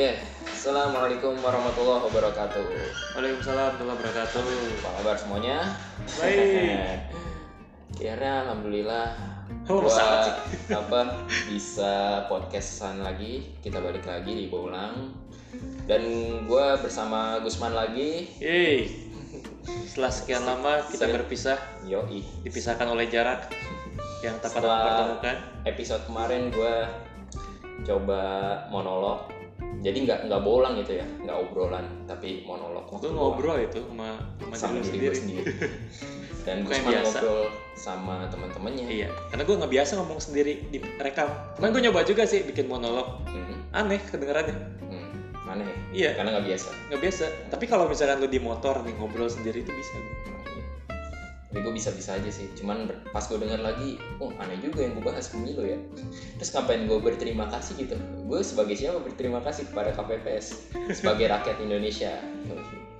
Oke, Assalamualaikum warahmatullahi wabarakatuh Waalaikumsalam warahmatullahi wabarakatuh. Apa kabar semuanya? Baik. Akhirnya Alhamdulillah Oh, gua, apa bisa podcastan lagi kita balik lagi di Baulang dan gue bersama Gusman lagi Yeay. Setelah sekian lama kita Sering. berpisah, Yoi dipisahkan oleh jarak yang tak pernah mempertemukan. episode kemarin gue coba monolog jadi nggak nggak bolang gitu ya nggak obrolan tapi monolog Gue waktu ngobrol itu sama sama, sama diri diri sendiri. gue sendiri dan Gusman biasa. ngobrol sama teman-temannya Iya, karena gue nggak biasa ngomong sendiri di rekam. Kan gue nyoba juga sih bikin monolog. Hmm, Aneh kedengarannya. hmm, aneh ya Iya, karena nggak biasa nggak biasa. Tapi kalau misalkan lu di motor nih ngobrol sendiri itu bisa. Jadi gue bisa-bisa aja sih, cuman pas gue denger lagi, oh aneh juga yang gue bahas pemilu ya. Terus ngapain gue berterima kasih gitu? Gue sebagai siapa berterima kasih kepada KPPS sebagai rakyat Indonesia.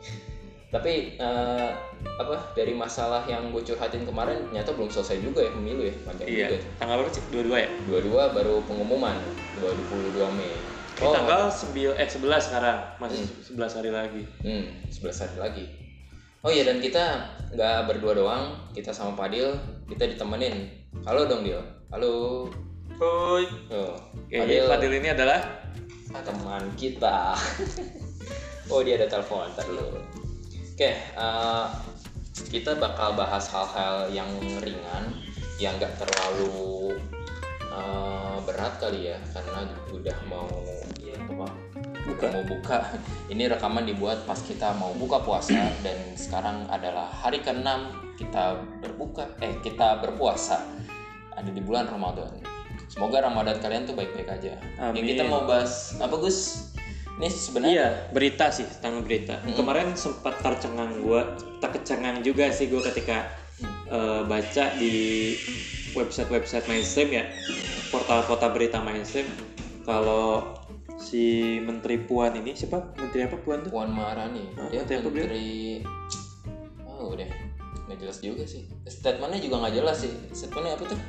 Tapi eh, apa dari masalah yang gue curhatin kemarin, ternyata belum selesai juga ya pemilu ya, panjang Iya. juga. Tanggal berapa sih? Dua-dua ya? Dua-dua baru pengumuman 22 Mei. Ini tanggal 9 eh 11 sekarang. Masih Hmm. 11 hari lagi. Hmm, 11 hari lagi. Oh iya dan kita nggak berdua doang, kita sama Padil, kita ditemenin. Halo dong Dil. Halo. Hoi. Oh, Oke, jadi Fadil ini adalah teman kita. oh dia ada telepon, ntar dulu. Oke, eh, kita bakal bahas hal-hal yang ringan, yang nggak terlalu eh, berat kali ya, karena udah mau apa? Buka. mau buka. Ini rekaman dibuat pas kita mau buka puasa dan sekarang adalah hari ke-6 kita berbuka eh kita berpuasa ada di bulan Ramadan. Semoga Ramadan kalian tuh baik-baik aja. Yang Amin. kita mau bahas apa Gus? Ini sebenarnya Iya, berita sih tentang berita. Kemarin sempat tercengang gua, terkecengang juga sih gua ketika eh, baca di website-website mainstream ya, portal-portal berita mainstream kalau si Menteri Puan ini siapa? Menteri apa Puan tuh? Puan Maharani. Ah, Dia menteri apa menteri Oh, udah nggak jelas juga sih. Statementnya juga nggak jelas sih. Statementnya apa tuh?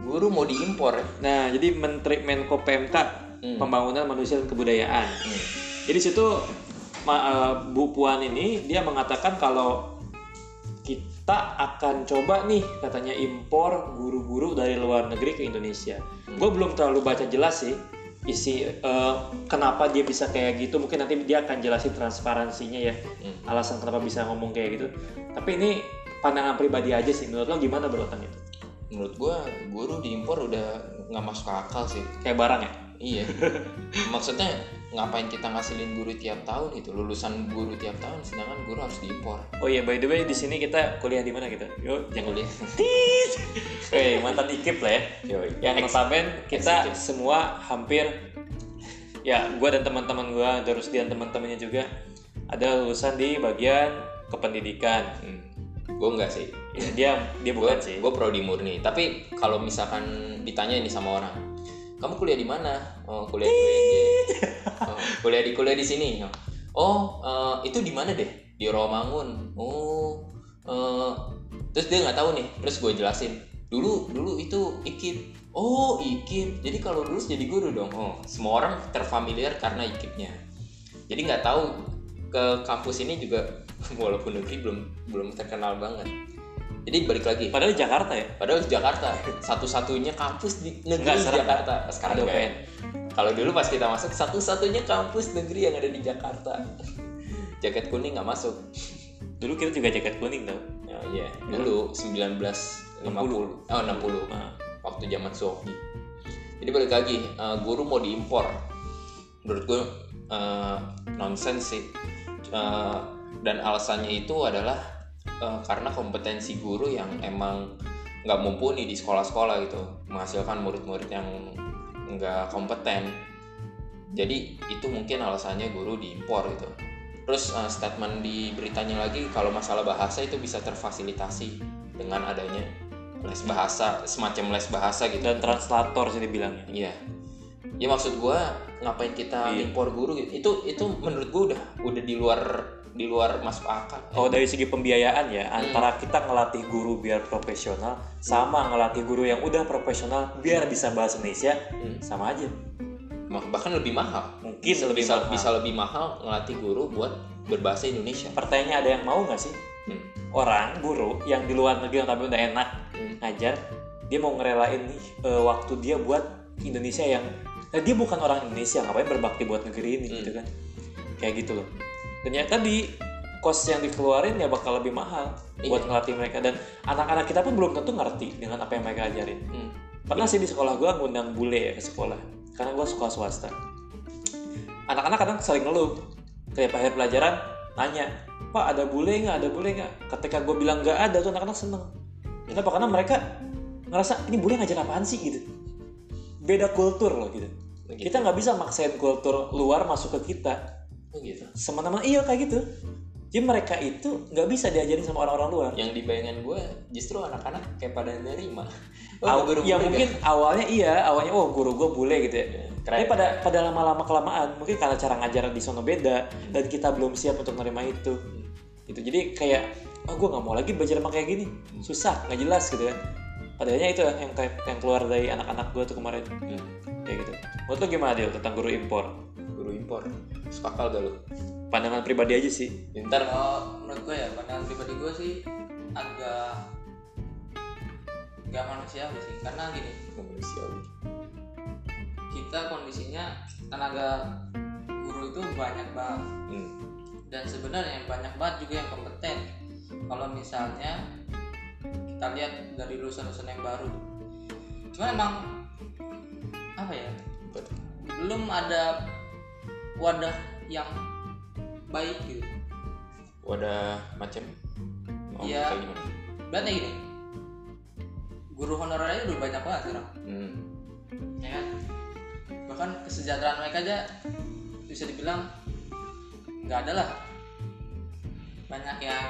Guru mau diimpor ya? Nah, jadi Menteri Menko PMK Hmm. Pembangunan Manusia dan Kebudayaan. Hmm. Jadi situ ma- eh, Bu Puan ini dia mengatakan kalau kita akan coba nih katanya impor guru-guru dari luar negeri ke Indonesia. Gue belum terlalu baca jelas sih isi eh, kenapa dia bisa kayak gitu. Mungkin nanti dia akan jelasin transparansinya ya, Hmm. alasan kenapa bisa ngomong kayak gitu. Tapi ini pandangan pribadi aja sih. Menurut lo gimana bro tentang itu? Menurut gua guru diimpor udah nggak masuk akal sih. Kayak barang ya? Iya. Maksudnya ngapain kita ngasilin guru tiap tahun itu lulusan guru tiap tahun sedangkan guru harus diimpor. Oh iya, by the way di sini kita kuliah di mana kita? Yuk, jangan Kuliah. Oke, mantan ikip lah ya. Yoi. yang notaben kita semua hampir ya gue dan teman-teman gue terus dan teman-temannya juga ada lulusan di bagian kependidikan Hmm. Gue enggak sih. Ya, dia dia bukan sih Gue prodi murni. Tapi kalau misalkan ditanya ini sama orang, kamu kuliah di mana? Oh, kuliah di UNJ. Oh, kuliah di kuliah di sini. Oh, eh, itu di mana deh? Di Rawamangun. Oh, eh, terus dia nggak tahu nih. Terus gue jelasin. Dulu dulu itu ikip. Oh, ikip. Jadi kalau lulus jadi guru dong. Oh, semua orang terfamiliar karena ikipnya. Jadi nggak tahu ke kampus ini juga walaupun negeri belum belum terkenal banget. Jadi balik lagi. padahal di Jakarta ya Padahal di Jakarta satu-satunya kampus di negeri Jakarta. Sekarang ada ya? UPN Kalau dulu pas kita masuk satu-satunya kampus negeri yang ada di Jakarta. Jaket kuning nggak masuk. dulu kita juga jaket kuning tau Oh iya, dulu 1950. Oh 60. Nah, Waktu zaman Sohi. Jadi balik lagi, eh, guru mau diimpor. Menurut gue eh, nonsens sih. Eh, dan alasannya itu adalah eh, karena kompetensi guru yang emang nggak mumpuni di sekolah-sekolah gitu, menghasilkan murid-murid yang nggak kompeten. Jadi itu mungkin alasannya guru diimpor gitu. Terus eh, statement di beritanya lagi kalau masalah bahasa itu bisa terfasilitasi dengan adanya les bahasa, semacam les bahasa gitu. dan translator sih dibilangnya Iya. Ya maksud gua ngapain kita Iya. impor guru gitu. Itu itu menurut gua udah udah di luar di luar masuk akal. kalau dari segi pembiayaan ya Hmm. antara kita ngelatih guru biar profesional sama ngelatih guru yang udah profesional biar bisa bahasa Indonesia Hmm. sama aja bahkan lebih mahal. mungkin bisa, lebih bisa, mahal. bisa lebih mahal ngelatih guru buat berbahasa Indonesia Pertanyaannya ada yang mau nggak sih Hmm. orang guru yang di luar negeri yang tapi udah enak Hmm. ngajar, dia mau ngerelain nih eh, waktu dia buat Indonesia yang nah, dia bukan orang Indonesia ngapain berbakti buat negeri ini Hmm. gitu kan kayak gitu loh dan ya tadi cost yang dikeluarin ya bakal lebih mahal Iya. buat ngelatih mereka. Dan anak-anak kita pun belum tentu ngerti dengan apa yang mereka ajarin. Hmm. pernah sih di sekolah gue ngundang bule ya ke sekolah karena gue sekolah swasta. Anak-anak kadang sering ngeluh. Kayak akhir pelajaran nanya pak ada bule nggak? Ada bule nggak? Ketika gue bilang nggak ada tuh anak-anak seneng. Kenapa? Karena mereka ngerasa ini bule ngajar apaan sih? Gitu. Beda kultur loh gitu. Kita nggak bisa maksain kultur luar masuk ke kita Oh, gitu. Semena-mena iya kayak gitu. Jadi mereka itu nggak bisa diajarin sama orang-orang luar. Yang di bayangan gue justru anak-anak kayak pada nerima. Aw- guru ya mungkin awalnya iya awalnya oh guru gue bule gitu ya. Tapi Keren. pada pada lama-lama kelamaan mungkin karena cara ngajar di sono beda dan kita belum siap untuk menerima itu. Itu jadi kayak oh gue nggak mau lagi belajar sama kayak gini. Susah nggak jelas gitu kan padahalnya itu yang yang keluar dari anak-anak gue tuh kemarin. Hmm. kayak gitu. Menurut lo gimana dia tentang guru impor? Guru impor sekakal gak lu? Pandangan pribadi aja sih. Ntar kalau menurut gue ya pandangan pribadi gue sih agak gak manusiawi sih. Karena gini manusiawi. kita kondisinya tenaga guru itu banyak banget. Hmm. dan sebenarnya banyak banget juga yang kompeten. Kalau misalnya kita lihat dari lulusan-lulusan yang baru. Cuman emang apa ya Betul. belum ada wadah yang baik gitu. Wadah macam? Iya. kayak gimana? Berarti gini. Guru honorer aja udah banyak banget sekarang. Hmm. ya kan? Bahkan kesejahteraan mereka aja bisa dibilang nggak ada lah. Banyak yang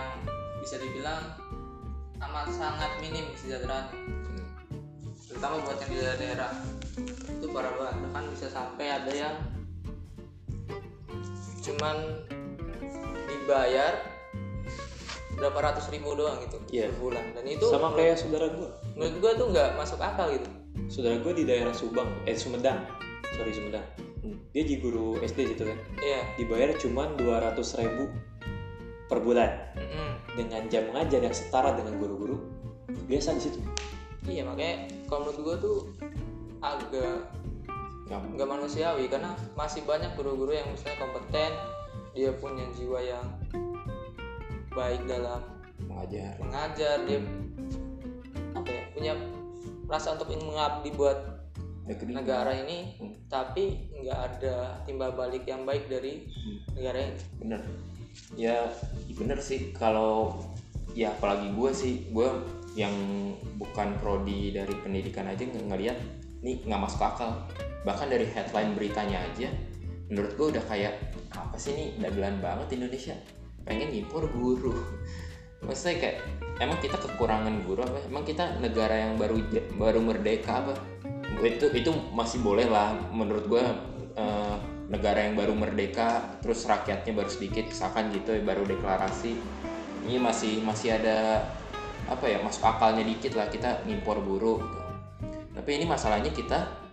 bisa dibilang amat sangat minim kesejahteraan. Hmm. terutama buat yang di daerah-daerah itu parah banget bahkan bisa sampai ada yang cuman dibayar berapa ratus ribu doang gitu Iya. per bulan dan itu sama kayak saudara gue menurut gua tuh nggak masuk akal gitu. Saudara gue di daerah Subang eh Sumedang. Sorry Sumedang. Hmm. dia jadi guru SD gitu kan. Iya. Dibayar cuma 200 ribu per bulan. Mm-mm. dengan jam mengajar yang setara dengan guru-guru biasa di situ. Iya makanya kalau menurut gua tuh agak Nggak- manusiawi karena masih banyak guru-guru yang misalnya kompeten dia punya jiwa yang baik dalam mengajar. mengajar dia apa ya punya rasa untuk ingin mengabdi buat negeri. negara ini Hmm. tapi nggak ada timbal balik yang baik dari Hmm. negara ini. Bener. Ya bener sih kalau ya apalagi gue sih gue yang bukan prodi dari pendidikan aja nggak ngeliat nih nggak masuk akal bahkan dari headline beritanya aja menurut gue udah kayak apa sih nih dagelan banget Indonesia? Pengen impor guru. Maksudnya kayak emang kita kekurangan guru apa? Emang kita negara yang baru baru merdeka apa? Itu itu masih boleh lah menurut gue eh, negara yang baru merdeka terus rakyatnya baru sedikit misalkan gitu ya, baru deklarasi. Ini masih masih ada apa ya masuk akalnya dikit lah kita ngimpor gitu. tapi ini masalahnya kita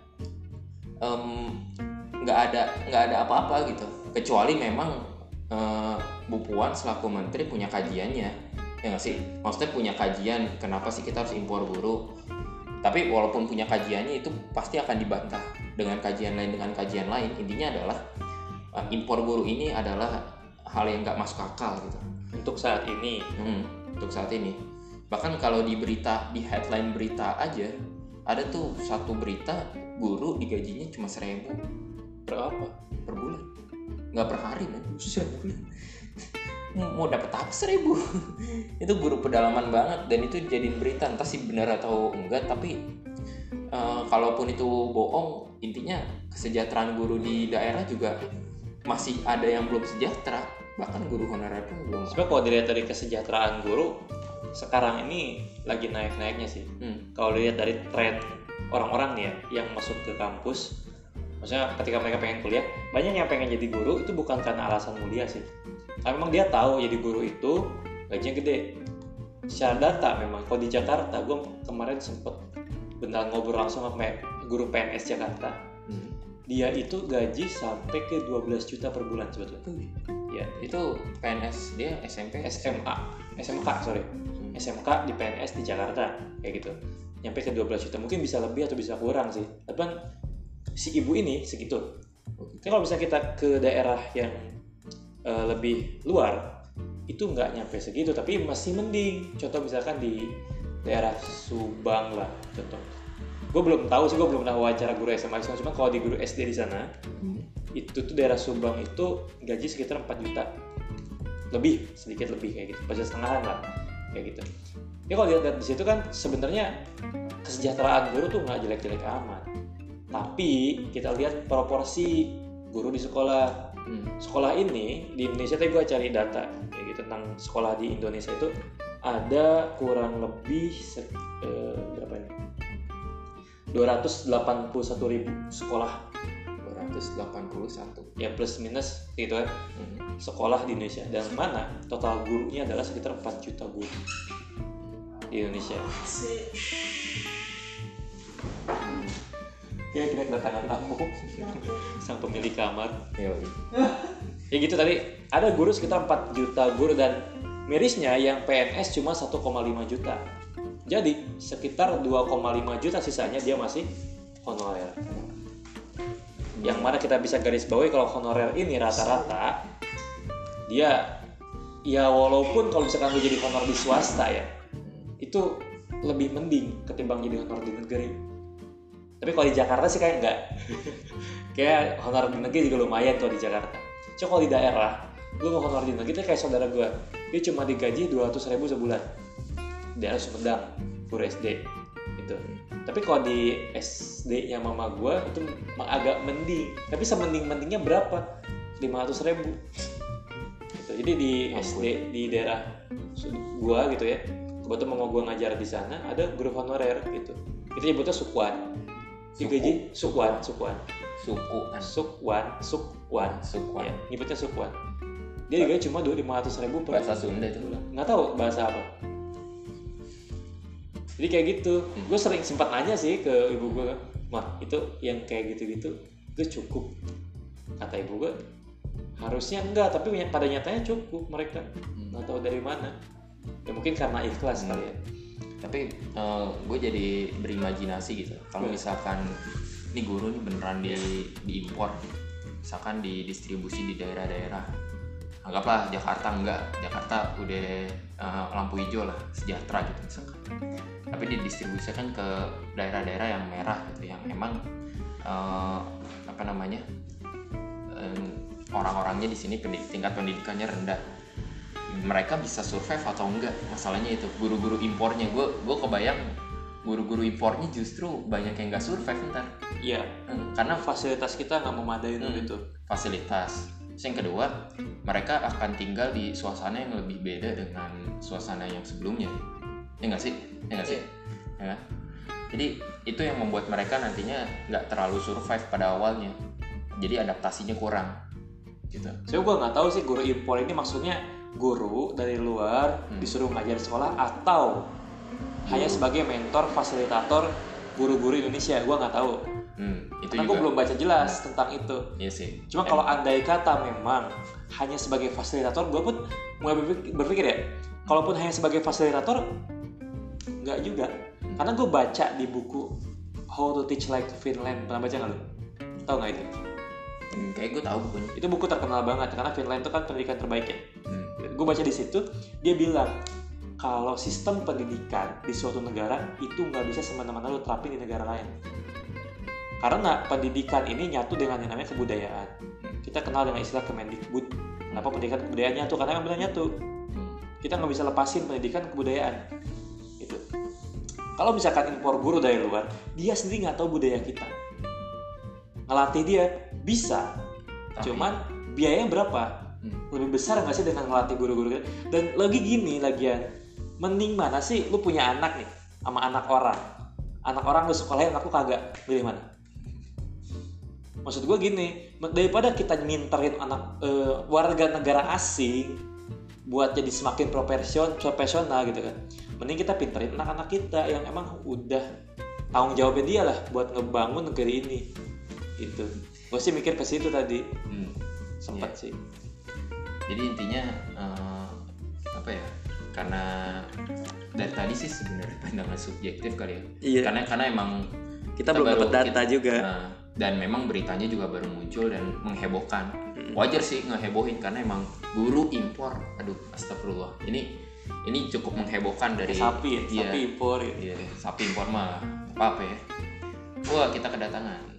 nggak ada nggak ada apa-apa gitu. Kecuali memang eh, Bu Puan selaku menteri punya kajiannya. Ya nggak sih? Maksudnya punya kajian kenapa sih kita harus impor guru tapi walaupun punya kajiannya itu pasti akan dibantah dengan kajian lain dengan kajian lain. Intinya adalah eh, impor guru ini adalah hal yang nggak masuk akal gitu. Untuk saat ini. Hmm, untuk saat ini. Bahkan kalau di berita di headline berita aja ada tuh satu berita guru digajinya cuma seribu. Berapa per bulan. Nggak per hari Buset. mau dapat apa seribu? Itu guru pedalaman banget dan itu jadiin berita. Entah sih benar atau enggak tapi eh, kalaupun itu bohong intinya kesejahteraan guru di daerah juga masih ada yang belum sejahtera. Bahkan guru honorer pun belum. Sebenarnya kalau dilihat dari kesejahteraan guru sekarang ini lagi naik-naiknya sih. Hmm, kalau dilihat dari tren orang-orang nih ya yang masuk ke kampus maksudnya ketika mereka pengen kuliah banyak yang pengen jadi guru itu bukan karena alasan mulia sih. Tapi memang dia tahu jadi guru itu gajinya gede. Secara data memang kalau di Jakarta gue kemarin sempet benar ngobrol langsung sama guru PNS Jakarta. Hmm, dia itu gaji sampai ke 12 juta per bulan sebetulnya. Ya itu PNS dia SMP SMA SMK sorry. SMK di PNS di Jakarta kayak gitu. Nyampe ke 12 juta mungkin bisa lebih atau bisa kurang sih. Tapi kan si ibu ini segitu. Tapi kalau misalnya kita ke daerah yang eh, lebih luar itu nggak nyampe segitu tapi masih mending. Contoh misalkan di daerah Subang lah contoh. Gue belum tahu sih gue belum pernah wawancara guru SMA di sana. Cuma kalau di guru SD di sana itu tuh daerah Subang itu gaji sekitar 4 juta. Lebih sedikit lebih kayak gitu. Pasti setengahan lah kayak gitu. Ya kalau lihat di situ kan sebenarnya kesejahteraan guru tuh nggak jelek-jelek amat. Tapi kita lihat proporsi guru di sekolah. Hmm. sekolah ini di Indonesia tadi gue cari data kayak gitu tentang sekolah di Indonesia itu ada kurang lebih eh, berapa ini? 281 ribu sekolah. 281 ya plus minus gitu kan. Hmm. Sekolah di Indonesia. Dan mana total gurunya adalah sekitar 4 juta guru di Indonesia. Ya kita kedatangan tamu sang pemilik kamar. Iya. ya gitu tadi. Ada guru sekitar 4 juta guru dan mirisnya yang PNS cuma 1,5 juta. Jadi sekitar 2,5 juta sisanya dia masih honorer. Yang mana kita bisa garis bawahi kalau honorer ini rata-rata dia ya walaupun kalau misalkan lu jadi honor di swasta ya itu lebih mending ketimbang jadi honor di negeri. Tapi kalau di Jakarta sih kayak enggak kayak honor di negeri juga lumayan kalau di Jakarta. Cuma kalau di daerah gue mau honor di negeri itu kayak saudara gue dia cuma digaji 200 ribu sebulan. Di daerah Sumedang guru SD itu tapi kalau di SD nya mama gue itu agak mending. Tapi semending mendingnya berapa 500 ribu gitu. jadi di Ampun. SD di daerah gua gitu ya kebetulan mau gua ngajar di sana ada guru honorer gitu. Itu nyebutnya sukwan. Digaji sukwan sukwan. Suku kan sukwan sukwan. Suku ya nyebutnya sukwan. Dia digaji cuma dua lima ratus ribu per bahasa Sunda itu. nggak tahu bahasa apa. Jadi kayak gitu. Gue sering sempat nanya sih ke ibu gue mah itu yang kayak gitu-gitu itu cukup? Kata ibu gue harusnya enggak tapi pada nyatanya cukup mereka. Hmm. nggak tahu dari mana. Ya mungkin karena ikhlas Hmm. kali ya. Tapi gue jadi berimajinasi gitu. Kalau Hmm. misalkan ini guru nih beneran di diimpor misalkan didistribusi di daerah-daerah. Anggaplah Jakarta enggak. Jakarta udah eh, lampu hijau lah sejahtera gitu misalkan. Tapi didistribusikan ke daerah-daerah yang merah gitu yang emang eh, apa namanya eh, orang-orangnya di sini pendidik, tingkat pendidikannya rendah. Mereka bisa survive atau enggak? Masalahnya itu guru-guru impornya. Gue gue kebayang guru-guru impornya justru banyak yang nggak survive ntar. Iya. Hmm, karena fasilitas kita nggak memadai Hmm. itu. Fasilitas. Terus yang kedua mereka akan tinggal di suasana yang lebih beda dengan suasana yang sebelumnya. Ya nggak sih? Ya nggak sih? Ya kan? jadi itu yang membuat mereka nantinya nggak terlalu survive pada awalnya. Jadi adaptasinya kurang gitu. Saya gue nggak tahu sih guru impor ini maksudnya guru dari luar Hmm. disuruh ngajar di sekolah atau hanya Guru. sebagai mentor fasilitator guru-guru Indonesia. Gue nggak tahu. Hmm, itu karena juga. gue belum baca jelas tentang itu. Iya sih. Cuma kalau andai kata memang hanya sebagai fasilitator gue pun mulai berpikir, ya kalaupun hanya sebagai fasilitator nggak juga. Karena gue baca di buku How to Teach Like Finland. Pernah baca nggak lo? Tahu nggak itu? Hmm, kayak gue tahu bukunya Itu buku terkenal banget karena Finland itu kan pendidikan terbaik ya. hmm. Gue baca di situ dia bilang kalau sistem pendidikan di suatu negara itu nggak bisa semena-mena lo terapin di negara lain. Karena pendidikan ini nyatu dengan yang namanya kebudayaan. Kita kenal dengan istilah Kemendikbud. Kenapa pendidikan kebudayaan nyatu? Karena memang benar nyatu. Kita nggak bisa lepasin pendidikan kebudayaan. Itu. Kalau misalkan impor guru dari luar, dia sendiri nggak tahu budaya kita. Ngelatih dia bisa, Tapi- cuman biayanya berapa? Hmm. Lebih besar nggak sih dengan ngelatih guru-guru? Dan lagi gini lagian, mending mana sih lu punya anak nih sama anak orang? Anak orang lu sekolahin, anak lu kagak, pilih mana? Maksud gue gini, daripada kita minterin anak eh, warga negara asing buat jadi semakin profesion, profesional gitu kan, mending kita pinterin anak-anak kita yang emang udah tanggung jawabnya dia lah buat ngebangun negeri ini, gitu. gue sih mikir ke situ tadi Hmm. sempet sih Jadi intinya eh, apa ya? Karena dari tadi sih sebenarnya pandangan subjektif kali ya. Iya. Karena karena emang kita belum dapat data kita- juga Nah, dan memang beritanya juga baru muncul dan menghebohkan. Mm. Wajar sih ngehebohin karena emang guru impor. Aduh, astagfirullah. Ini ini cukup menghebohkan dari sapi ya Iya. sapi impor ya. Iya, sapi impor mah apa apa ya? Wah, kita kedatangan.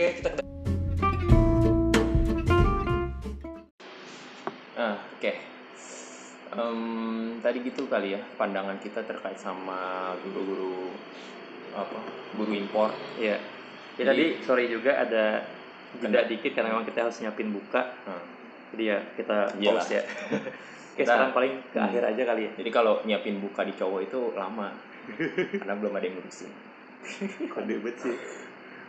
Oke kita Ah, oke. Em, tadi gitu kali ya pandangan kita terkait sama guru-guru apa? Guru impor. ya ya tadi sorry juga ada jeda dikit karena memang kita harus nyiapin buka Nah, jadi ya kita Iyalah. pause ya oke Kita- sekarang paling ke Hmm. akhir aja kali ya jadi kalau nyiapin buka di cowok itu lama. karena belum ada yang ngurusin. kode bet sih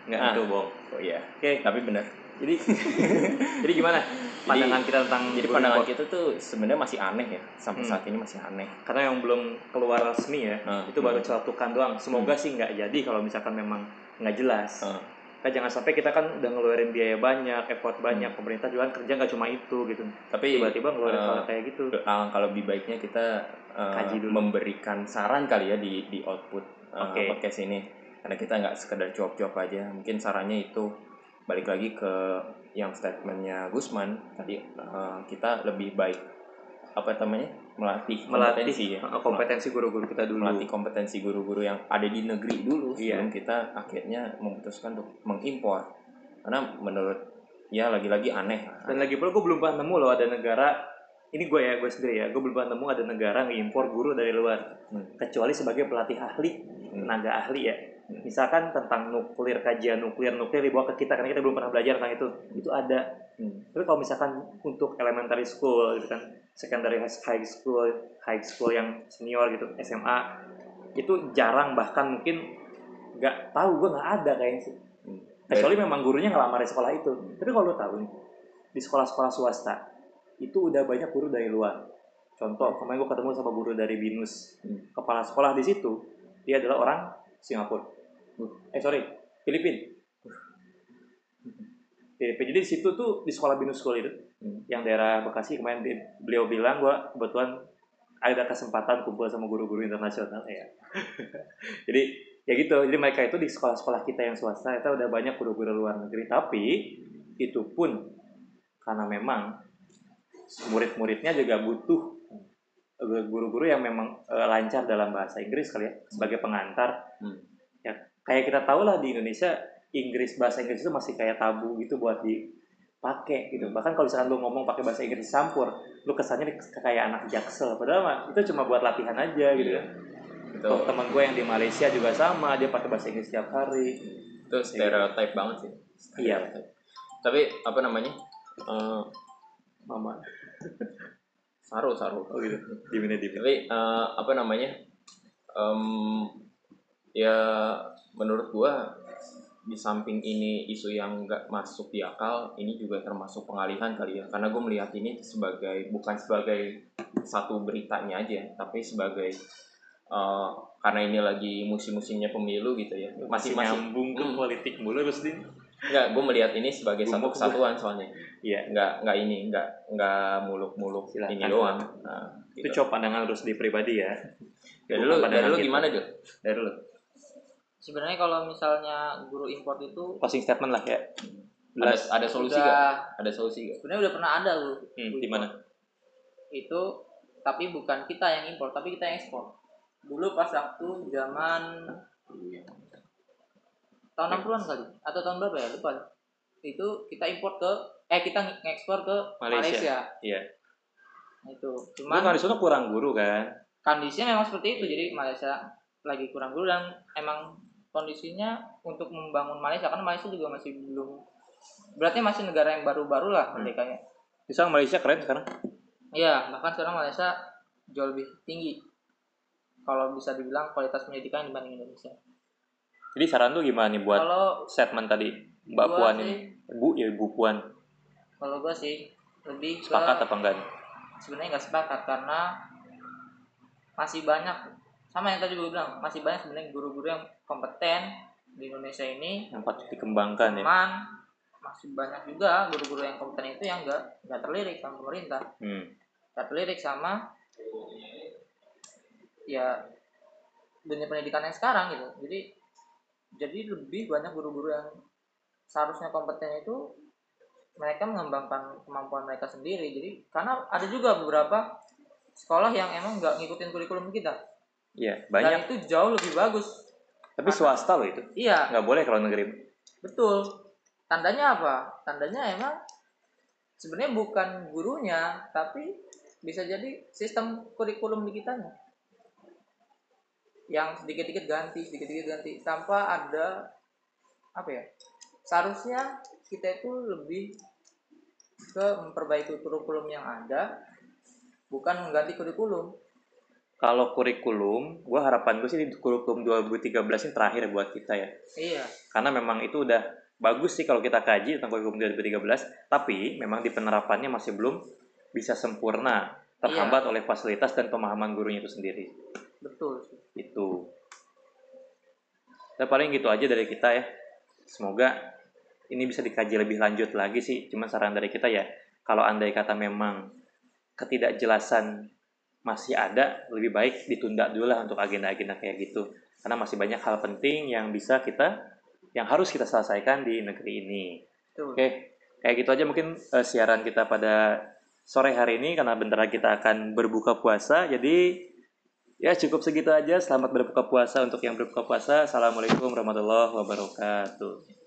nggak Ah. itu bohong Oh iya, oke tapi benar. jadi jadi gimana pandangan kita tentang Jadi pandangan kita tuh sebenarnya masih aneh ya. Sampai Hmm. saat ini masih aneh. karena yang belum keluar resmi ya Ah, itu baru hmm. celatukan doang semoga sih nggak jadi kalau misalkan memang nggak jelas Ah, Kan jangan sampai kita kan udah ngeluarin biaya banyak effort banyak Hmm. pemerintah juga kan kerja nggak cuma itu gitu tapi tiba-tiba ngeluarin eh, hal kayak gitu Alangkah lebih baiknya kita uh, Kaji dulu. memberikan saran kali ya di di output uh, Oke. podcast ini karena kita nggak sekedar cuap-cuap aja mungkin sarannya itu balik lagi ke yang statementnya Gusman tadi uh, kita lebih baik apa namanya melatih melatih kompetensi ya eh, kompetensi guru-guru kita dulu melatih kompetensi guru-guru yang ada di negeri dulu Iya. sebelum kita akhirnya memutuskan untuk mengimpor karena menurut ya lagi-lagi aneh dan lagi pula gue belum pernah nemu loh ada negara ini gue ya gue sendiri ya gue belum pernah nemu ada negara ngimpor guru dari luar Hmm. kecuali sebagai pelatih ahli Hmm. tenaga ahli ya. Misalkan tentang nuklir kajian nuklir nuklir dibawa ke kita karena kita belum pernah belajar tentang itu. Itu ada. Hmm. tapi kalau misalkan untuk elementary school gitu kan secondary high school high school yang senior gitu SMA itu jarang bahkan mungkin nggak tahu gue nggak ada kayaknya sih. Hmm. kecuali memang gurunya ngelamar di sekolah itu. Tapi kalau lo tahu nih di sekolah-sekolah swasta itu udah banyak guru dari luar. Contoh kemarin gue ketemu sama guru dari binus. Hmm. kepala sekolah di situ dia adalah orang Singapura eh sorry. Filipina Filipina jadi di situ tuh di sekolah binus school itu Hmm. yang daerah Bekasi kemarin beliau bilang gua kebetulan ada kesempatan kumpul sama guru-guru internasional. Ya jadi ya gitu. Jadi mereka itu di sekolah-sekolah kita yang swasta itu udah banyak guru-guru luar negeri. Tapi itu pun karena memang murid-muridnya juga butuh eh, guru-guru yang memang eh, lancar dalam bahasa Inggris kali ya sebagai pengantar kayak kita tahu lah di Indonesia Inggris bahasa Inggris itu masih kayak tabu gitu buat dipakai gitu. Bahkan kalau misalkan lu ngomong pakai bahasa Inggris campur lu kesannya kayak anak jaksel. Padahal mah itu cuma buat latihan aja gitu Iya. kan. itu Tuh, teman gue yang di Malaysia juga sama dia pakai bahasa Inggris setiap hari. Itu stereotype banget sih. Iya. Stereotype. tapi apa namanya Eh, mama. Saru saru. Oh gitu. Di mana di mana tapi eh, apa namanya Em, ya menurut gua di samping ini isu yang nggak masuk di akal ini juga termasuk pengalihan kali ya. Karena gue melihat ini sebagai bukan sebagai satu beritanya aja tapi sebagai eh, karena ini lagi musim-musimnya pemilu gitu ya. Masih masih nyambung ke Hmm. politik mulu terus din? Nggak gue melihat ini sebagai satu gua. kesatuan soalnya. Iya. Nggak nggak ini nggak nggak muluk-muluk Silakan. ini doang. Nah, itu gitu. coba pandangan terus di pribadi ya. Dari lu dari lu gimana tuh dari lu sebenarnya kalau misalnya guru import itu closing statement lah ya ada ada solusi udah nggak ada solusi gak sebenarnya udah pernah ada loh Hmm, di mana? import. itu tapi bukan kita yang impor tapi kita yang ekspor dulu pas waktu zaman tahun 60-an kali atau tahun berapa ya lupa itu kita import ke eh kita ng- ngekspor ke Malaysia. Malaysia, Iya. Nah, itu Cuman cuman kan di sana kurang guru kan. kondisinya memang seperti itu jadi Malaysia lagi kurang guru dan emang kondisinya untuk membangun Malaysia karena Malaysia juga masih belum berarti masih negara yang baru-baru lah Hmm. merdekanya Di sana Malaysia keren sekarang. Iya, bahkan sekarang Malaysia jauh lebih tinggi kalau bisa dibilang kualitas pendidikan dibanding Indonesia. Jadi saran tuh gimana nih buat Kalau statement tadi Mbak Puan sih, ini? Bu ya Bu Puan. kalau gua sih lebih ke Sepakat apa enggak sebenarnya nggak sepakat karena masih banyak sama yang tadi gue bilang masih banyak sebenarnya guru-guru yang kompeten di Indonesia ini. Yang patut dikembangkan ya. Cuman masih banyak juga guru-guru yang kompeten itu yang enggak enggak terlirik sama pemerintah. Hmm. enggak terlirik sama ya dunia pendidikan yang sekarang gitu. Jadi jadi lebih banyak guru-guru yang seharusnya kompeten itu mereka mengembangkan kemampuan mereka sendiri. Jadi karena ada juga beberapa sekolah yang emang nggak ngikutin kurikulum kita iya dan banyak. itu jauh lebih bagus. Tapi swasta loh itu. Iya. Nggak boleh kalau negeri. Betul. Tandanya apa? Tandanya emang sebenarnya bukan gurunya tapi bisa jadi sistem kurikulum di kitanya. Yang sedikit-sedikit ganti sedikit-sedikit ganti tanpa ada apa ya seharusnya kita itu lebih ke memperbaiki kurikulum yang ada bukan mengganti kurikulum kalau kurikulum gue harapan gue sih di kurikulum 2013 ini terakhir buat kita ya. Iya. Karena memang itu udah bagus sih kalau kita kaji tentang kurikulum 2013 tapi memang di penerapannya masih belum bisa sempurna terhambat oleh fasilitas dan pemahaman gurunya itu sendiri. Betul itu. Dan paling gitu aja dari kita ya. Semoga ini bisa dikaji lebih lanjut lagi sih. Cuman saran dari kita ya kalau andai kata memang ketidakjelasan masih ada lebih baik ditunda dulu lah untuk agenda-agenda kayak gitu. Karena masih banyak hal penting yang bisa kita yang harus kita selesaikan di negeri ini. Betul. Oke kayak gitu aja mungkin eh, siaran kita pada sore hari ini karena bentar lagi kita akan berbuka puasa. Jadi ya cukup segitu aja. Selamat berbuka puasa untuk yang berbuka puasa. Assalamualaikum warahmatullahi wabarakatuh